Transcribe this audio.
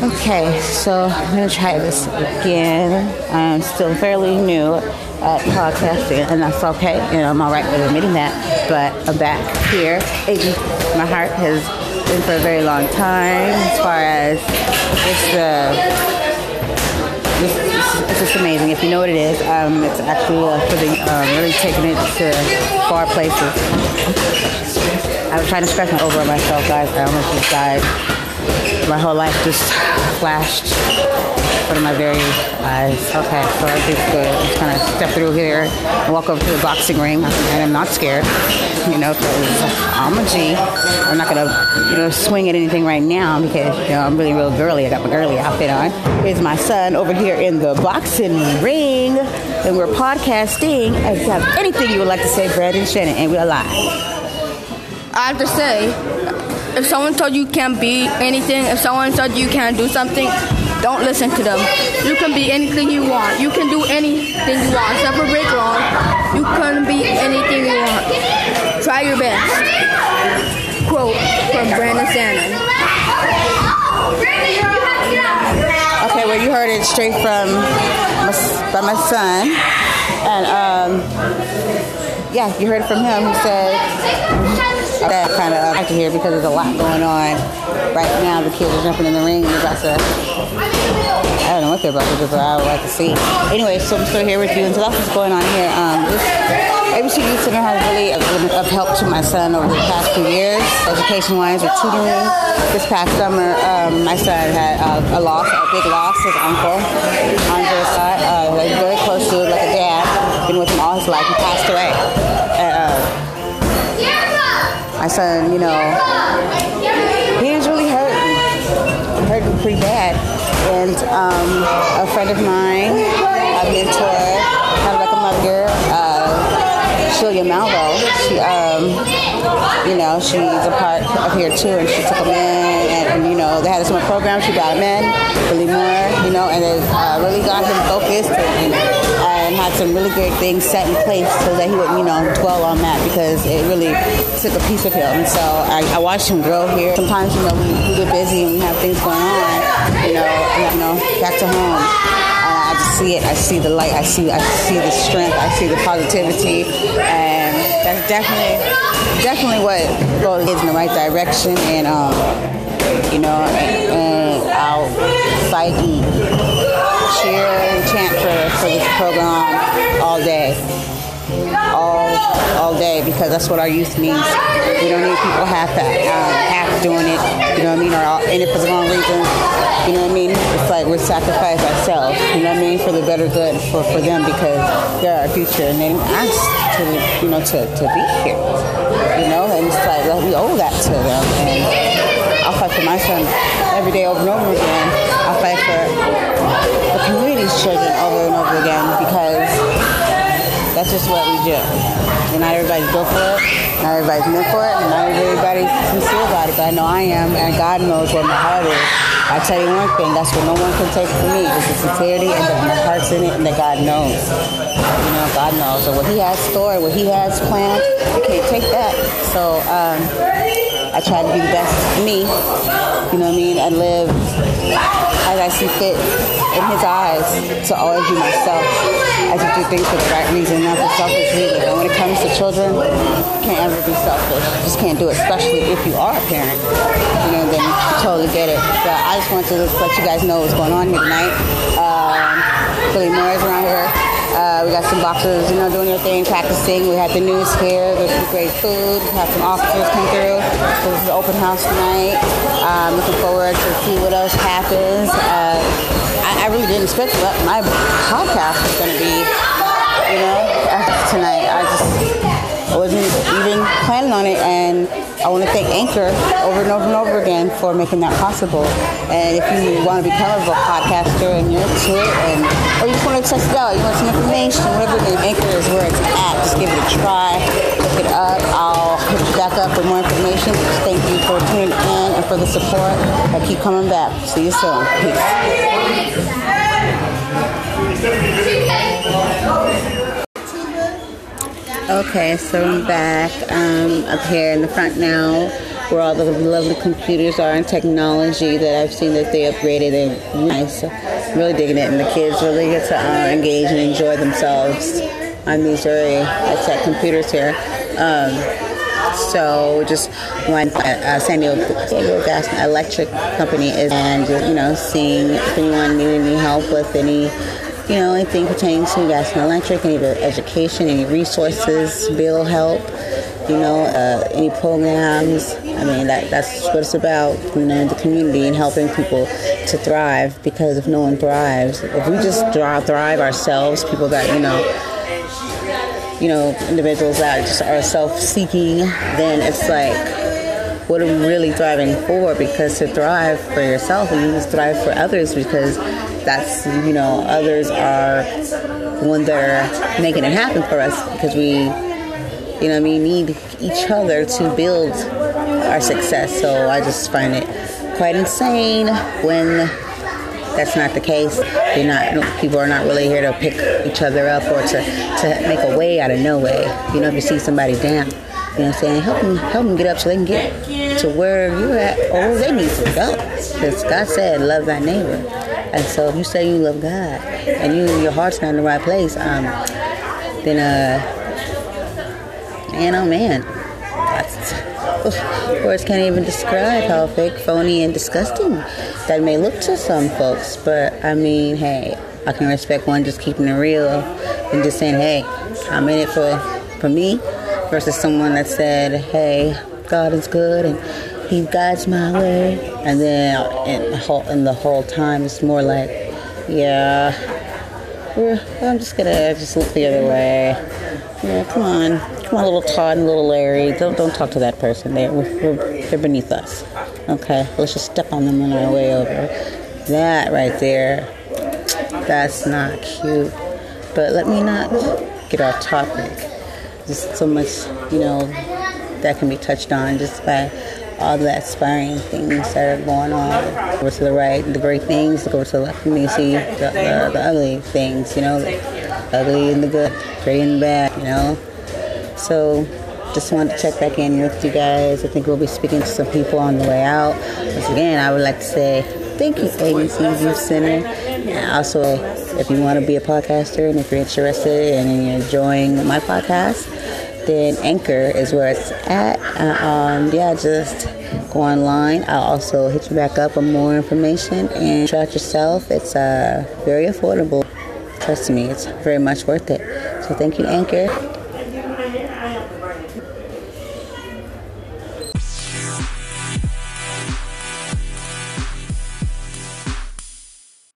Okay, so I'm gonna try this again. I'm still fairly new at podcasting, and that's okay. You know, I'm all right with admitting that. But I'm back here. My heart has been for a very long time. As far as it's the, it's, just amazing. If you know what it is, um, it's actually uh, for um, really taking it to far places. I was trying to scratch my over myself, guys. I almost just died my whole life just flashed in front of my very eyes. Okay, so I think good. Just kind of step through here and walk over to the boxing ring, and I'm not scared, you know, because I'm a G. I'm not gonna, you know, swing at anything right now because you know I'm really real girly. I got my girly outfit on. Here's my son over here in the boxing ring, and we're podcasting. If you have anything you would like to say, Brandon Shannon, and we're live. I have to say, if someone told you can't be anything, if someone told you can't do something, don't listen to them. You can be anything you want. You can do anything you want. Except for break wrong, you can be anything you want. Try your best. Quote from Brandon Shannon. Okay, well, you heard it straight from my, by my son, and um, yeah, you heard it from him. He said that kind of to here because there's a lot going on right now. The kids are jumping in the ring and they're about to. I don't know what they're about to do, but I would like to see. Anyway, so I'm still here with you, and so that's what's going on here. Um, this ABC Youth Center has really of help to my son over the past few years, education-wise or tutoring. This past summer, um, my son had uh, a loss, a big loss. His uncle side, uh, very close to him, like a dad, been with him all his life. He passed away. Uh, my son, you know, he was really hurting, hurting pretty bad. And um, a friend of mine, a mentor, kind of like a mother, uh, Shelia Malvo, she, um, you know, she's a part of here too, and she took him in, they had a summer program. She brought him in, really more, you know, and it uh, really got him focused and, and, had some really great things set in place so that he would, you know, dwell on that because it really took a piece of him. And so I, I watched him grow here. Sometimes, you know, we, we get busy and we have things going on, you know, and, you know, back to home. I just see it. I see the light. I see. I see the strength. I see the positivity, and that's definitely, definitely what goes in the right direction. And um, you know, and, and I'll fight and cheer and chant for, for this program all day. All all day because that's what our youth needs. We don't need people half um, half doing it, you know what I mean, or all in it for the wrong reasons. You know what I mean? It's like we're sacrificing ourselves, you know what I mean, for the better good for, for them because they're our future and they ask to you know to, to be here. You know, and it's like we owe that to them and fight for my son every day over and over again. I'll fight for the community's children over and over again because that's just what we do. And not everybody's built for it, not everybody's meant for it, and not everybody's sincere about it. But I know I am, and God knows where my heart is. I tell you one thing, that's what no one can take from me is the sincerity and that my heart's in it and that God knows. You know, God knows. So what He has stored, what He has planned, you can't take that. So um, I try to be the best me, you know what I mean, and live as I see fit in His eyes to always be myself. I just do things for the right reason, not for selfish reasons. And when it comes to children, you can't ever be selfish. You just can't do it, especially if you are a parent. You know, then you totally get it. But I just want to let you guys know what's going on here tonight. Um, Philly Moore's around here. Uh, we got some boxers, you know, doing their thing, practicing. We had the news here. There's some great food. We had some officers come through. So this is an open house tonight. Um, looking forward to see what else happens. Uh, I, I really didn't expect what my podcast was going to be, you know, tonight. I just wasn't even planning on it, and I want to thank Anchor over and over and over again for making that possible. And if you want to become a podcaster and you're into it, and or you just want to test it out, you want some information, whatever is, Anchor is where it's at. Just give it a try, look it up. I'll hit you back up with more information. Just thank you for tuning in and for the support. I keep coming back. See you soon. Peace. Okay, so I'm back um, up here in the front now. where all the lovely computers are and technology that I've seen that they upgraded and nice. Really digging it, and the kids really get to uh, engage and enjoy themselves on these very high-tech computers here. Um, so just when uh, San San Diego Gas Electric Company is, and you know, seeing if anyone needed any help with any, you know, anything pertaining to gas and electric, any education, any resources, bill help, you know, uh, any programs. I mean, that that's what it's about, you know, the community and helping people to thrive. Because if no one thrives, if we just thrive ourselves, people that you know you know, individuals that just are self-seeking, then it's like, what are we really thriving for? Because to thrive for yourself, you just thrive for others because that's, you know, others are when they're making it happen for us because we, you know, mean, need each other to build our success. So I just find it quite insane when that's not the case. They're not. People are not really here to pick each other up or to, to make a way out of no way. You know, if you see somebody down, you know what I'm saying? Help them, help them get up so they can get to where you're at where they need to go. Because God said, love thy neighbor. And so if you say you love God and you your heart's not in the right place, um, then uh, man, oh man, words can't even describe how fake, phony, and disgusting that may look to some folks. But I mean, hey, I can respect one just keeping it real and just saying, hey, I'm in it for for me, versus someone that said, hey, God is good and He guides my way, and then in the whole, in the whole time it's more like, yeah, I'm just gonna just look the other way. Yeah, come on. Come on, little Todd and little Larry. Don't don't talk to that person. They're, we're, they're beneath us. Okay, let's just step on them on our way over. That right there, that's not cute. But let me not get off topic. Just so much, you know, that can be touched on just by all the aspiring things that are going on. Over to the right, the great things. Go to the left, and you see the, the, the ugly things. You know, ugly and the good, pretty and bad, you know. So just wanted to check back in with you guys. I think we'll be speaking to some people on the way out. Once again, I would like to say thank you, ABC Youth Center. Also, if you want to be a podcaster and if you're interested and you're enjoying my podcast, then Anchor is where it's at. Uh, um, yeah, just go online. I'll also hit you back up with more information and try it yourself. It's uh, very affordable. Trust me, it's very much worth it. So thank you, Anchor.